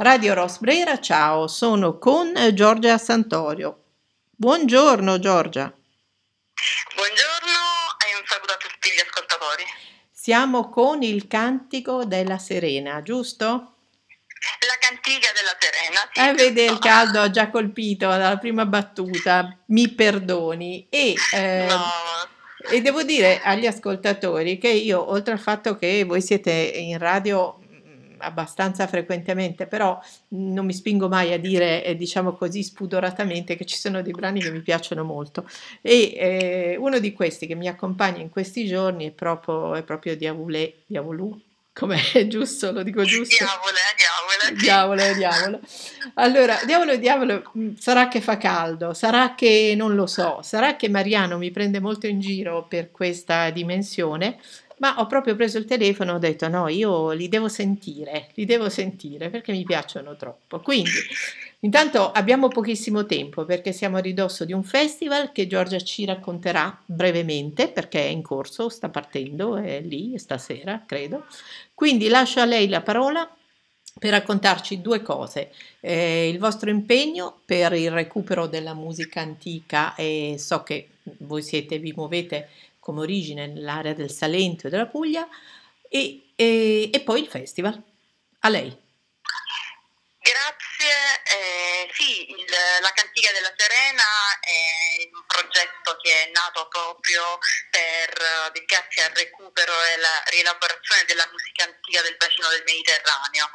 Radio Rosbrera, ciao, sono con Giorgia Santorio. Buongiorno Giorgia. Buongiorno e un saluto a tutti gli ascoltatori. Siamo con il cantico della Serena, giusto? La cantiga della Serena. Sì, eh, vede, il caldo ha già colpito dalla prima battuta, mi perdoni. E, eh, No, e devo dire agli ascoltatori che io, oltre al fatto che voi siete in radio abbastanza frequentemente, però non mi spingo mai a dire, eh, diciamo così, spudoratamente che ci sono dei brani che mi piacciono molto. E eh, uno di questi che mi accompagna in questi giorni è proprio, è proprio Diavolé, Diavolù, com'è giusto? Lo dico giusto? diavole. sì. Diavolo, diavolo. Allora, diavolo, diavolo, mh, sarà che fa caldo, sarà che non lo so, sarà che Mariano mi prende molto in giro per questa dimensione, ma ho proprio preso il telefono e ho detto no, io li devo sentire, li devo sentire perché mi piacciono troppo. Quindi, intanto abbiamo pochissimo tempo perché siamo a ridosso di un festival che Giorgia ci racconterà brevemente perché è in corso, sta partendo, è lì stasera, credo. Quindi lascio a lei la parola per raccontarci due cose. Eh, il vostro impegno per il recupero della musica antica e so che voi siete, vi muovete come origine nell'area del Salento e della Puglia e, e- e poi il festival. A lei. Grazie. eh, sì, il- la Cantiga della Serena è un progetto che è nato proprio per eh, dedicarsi al recupero e alla rielaborazione della musica antica del bacino del Mediterraneo.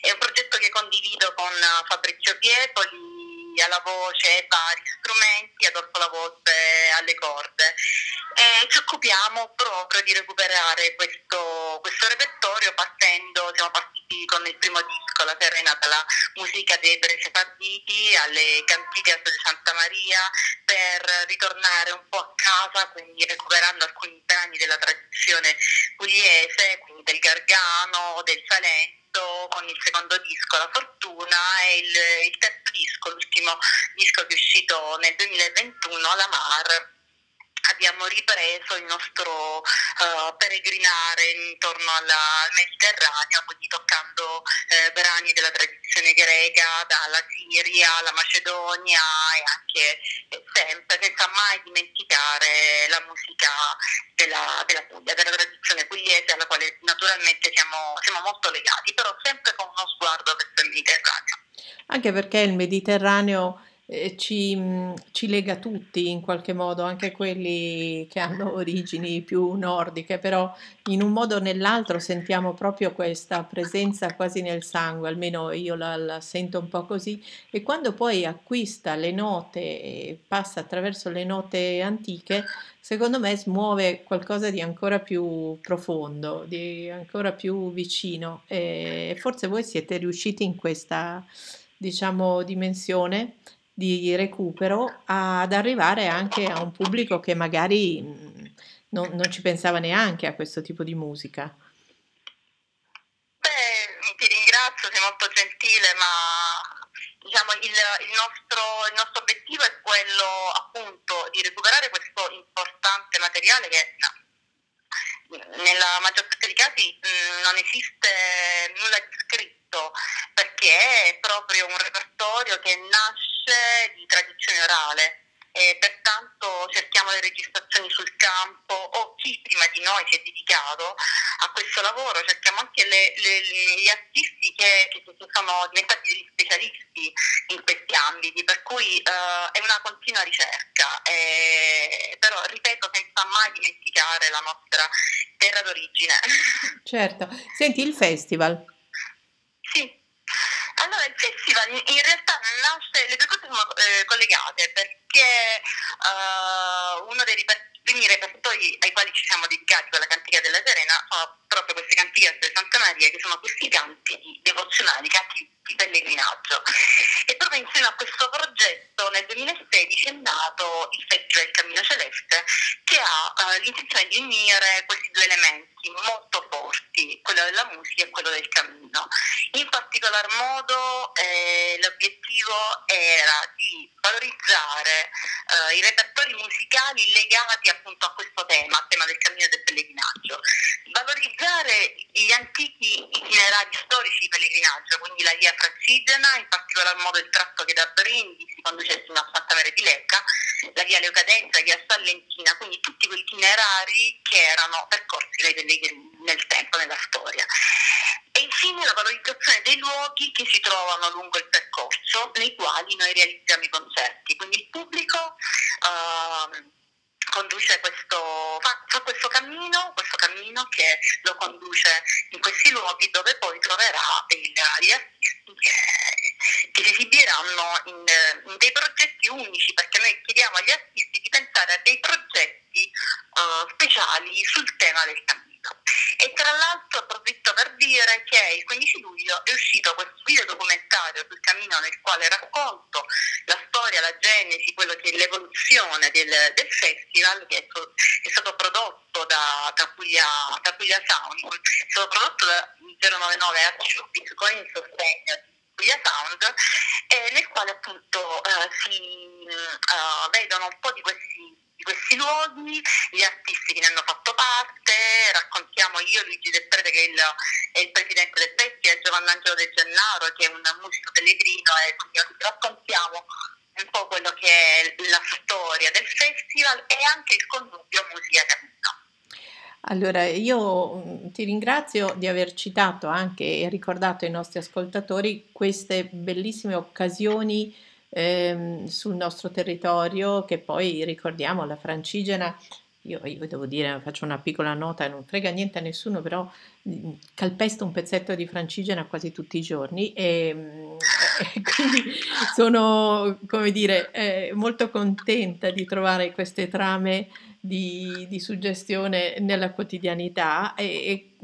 È un progetto che condivido con eh, Fabrizio Piepoli alla voce e vari strumenti, Adolfo La Volpe alle corde. E ci occupiamo proprio di recuperare questo, questo repertorio partendo, siamo partiti con il primo disco, La Serena, dalla musica dei Brece Partiti alle cantiche di Santa Maria per ritornare un po' a casa, quindi recuperando alcuni brani della tradizione pugliese, quindi del Gargano, del Salento, con il secondo disco La Fortuna e il, il terzo disco, l'ultimo disco che è uscito nel 2021, La Mar. Abbiamo ripreso il nostro eh, peregrinare intorno alla- al Mediterraneo, quindi toccando eh, brani della tradizione greca, dalla Siria alla Macedonia e anche eh, sempre, senza mai dimenticare la musica della, della Puglia, della tradizione pugliese alla quale naturalmente siamo, siamo molto legati, però sempre con uno sguardo verso il Mediterraneo. Anche perché il Mediterraneo ci, mh, ci lega tutti in qualche modo, anche quelli che hanno origini più nordiche, però in un modo o nell'altro sentiamo proprio questa presenza quasi nel sangue, almeno io la, la sento un po' così, e quando poi acquista le note e passa attraverso le note antiche, secondo me smuove qualcosa di ancora più profondo, di ancora più vicino, e forse voi siete riusciti in questa, diciamo, dimensione di recupero ad arrivare anche a un pubblico che magari mh, non, non ci pensava neanche a questo tipo di musica. Beh, ti ringrazio, sei molto gentile, ma diciamo il, il nostro, il nostro obiettivo è quello appunto di recuperare questo importante materiale che no, nella maggior parte dei casi mh, non esiste nulla di scritto perché è proprio un repertorio che nasce di tradizione orale e pertanto cerchiamo le registrazioni sul campo o chi prima di noi si è dedicato a questo lavoro, cerchiamo anche le- le- gli artisti che, che sono diventati degli specialisti in questi ambiti, per cui eh, è una continua ricerca, eh, però ripeto senza mai dimenticare la nostra terra d'origine. Certo. Senti, il festival. Allora il festival in realtà nasce, le due cose sono eh, collegate perché eh, uno dei primi repertori ai quali ci siamo dedicati con la cantica della Serena sono proprio queste cantiche di Santa Maria che sono questi canti devozionali, canti di pellegrinaggio. E proprio insieme a questo progetto nel 2016 è nato il Festival Cammino Celeste che ha eh, l'intenzione di unire questi due elementi molto forti, quello della musica e quello del cammino. In particolar modo eh, l'obiettivo era di valorizzare eh, i repertori musicali legati appunto a questo tema, al tema del cammino del pellegrinaggio, valorizzare gli antichi itinerari storici di pellegrinaggio, quindi la via francigena, in particolar modo il tratto che da Brindisi conduce fino a Santa Maria di Lecca, la via Leucadenza, la via Sallentina, quindi tutti quei itinerari che erano percorsi dai pellegrini nel tempo, nella storia. E infine la valorizzazione dei luoghi che si trovano lungo il percorso nei quali noi realizziamo i concerti. Quindi il pubblico uh, questo, fa, fa, questo cammino, questo cammino che lo conduce in questi luoghi dove poi troverà il, gli artisti che, che si esibiranno in, in, dei progetti unici, perché noi chiediamo agli artisti di pensare a dei progetti uh, speciali sul tema del cammino. E tra l'altro approfitto per dire che il 15 luglio è uscito questo video documentario sul cammino nel quale racconto la storia, la genesi, quello che è l'evoluzione del, del festival che è, è, stato prodotto da, Puglia Sound, è stato prodotto da 099 Arciubic con il sostegno di Puglia Sound, eh, nel quale appunto eh, si uh, vedono un po' di questi questi luoghi, gli artisti che ne hanno fatto parte, raccontiamo io, Luigi Del Prete che è il, è il presidente del festival, Giovannangelo De Gennaro che è un musico pellegrino e quindi raccontiamo un po' quello che è la storia del festival e anche il connubio musica cammino. Allora, io mm, ti ringrazio di aver citato anche e ricordato ai nostri ascoltatori queste bellissime occasioni ehm, sul nostro territorio, che poi ricordiamo la francigena. Io, io, devo dire, faccio una piccola nota non frega niente a nessuno, però mm, calpesto un pezzetto di francigena quasi tutti i giorni e, mm, e quindi sono, come dire, eh, molto contenta di trovare queste trame di, di suggestione nella quotidianità e, e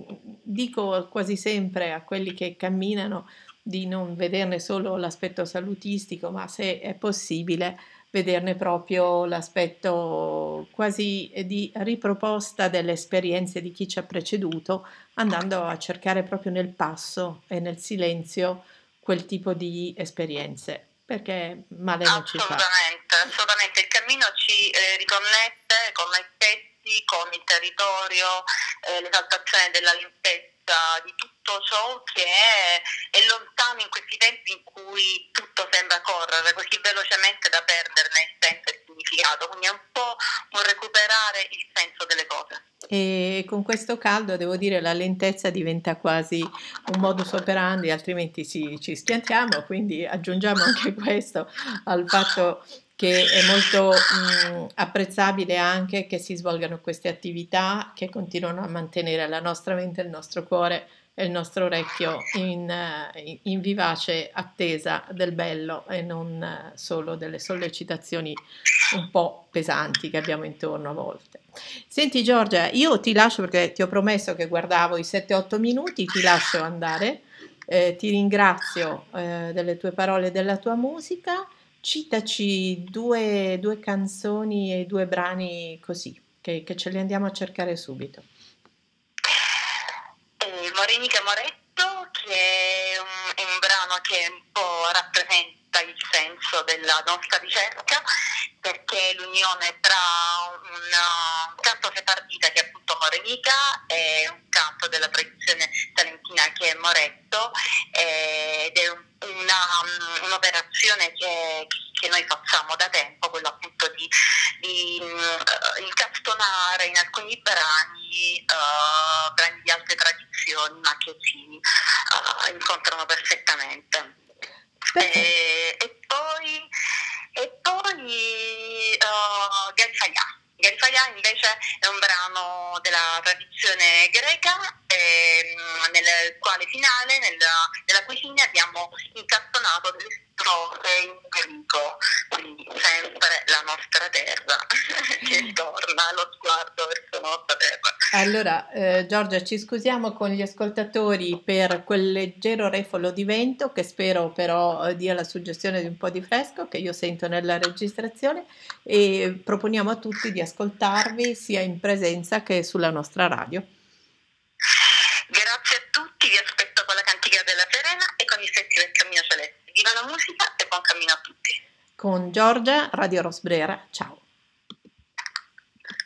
dico quasi sempre a quelli che camminano di non vederne solo l'aspetto salutistico, ma se è possibile vederne proprio l'aspetto quasi di riproposta delle esperienze di chi ci ha preceduto, andando a cercare proprio nel passo e nel silenzio quel tipo di esperienze, perché male non ci fa. Assolutamente, assolutamente. Il cammino ci eh, riconnette con noi stessi, con il territorio, eh, l'esaltazione della limpezza di tutto ciò che è, è, lontano in questi tempi in cui tutto sembra correre così velocemente da perderne il senso e il significato, quindi è un po' un recuperare il senso delle cose. E con questo caldo devo dire la lentezza diventa quasi un modus operandi, altrimenti ci, ci schiantiamo, quindi aggiungiamo anche questo al fatto che è molto mh, mm, apprezzabile anche che si svolgano queste attività che continuano a mantenere la nostra mente, il nostro cuore e il nostro orecchio in, uh, in vivace attesa del bello e non uh, solo delle sollecitazioni un po' pesanti che abbiamo intorno a volte. Senti Giorgia, io ti lascio perché ti ho promesso che guardavo i 7-8 minuti, ti lascio andare, eh, ti ringrazio eh, delle tue parole e della tua musica. Citaci due, due canzoni e due brani così, che, che ce li andiamo a cercare subito. Eh, Morenica Moretto, che è un, un brano che un po' rappresenta il senso della nostra ricerca, perché è l'unione tra un canto sefardita che è appunto Morenica e un canto della tradizione talentina che è Moretto ed è un una, un'operazione che, che, noi facciamo da tempo, quello appunto di, di uh, incastonare in alcuni brani, uh, brani di altre tradizioni, ma che si uh, incontrano perfettamente. E, e, poi, e poi uh, Galfaya. Galfaya invece è un brano della tradizione greca ehm, nel quale finale, nella, nella cui fine abbiamo incastonato delle strofe in greco, quindi sempre la nostra terra che torna lo sguardo verso la nostra terra. Allora, eh, Giorgia, ci scusiamo con gli ascoltatori per quel leggero refolo di vento che spero però eh, dia la suggestione di un po' di fresco che io sento nella registrazione e proponiamo a tutti di ascoltarvi sia in presenza che sulla nostra radio. Viva la musica e buon cammino a tutti. Con Giorgia, Radio Rosbrera, ciao.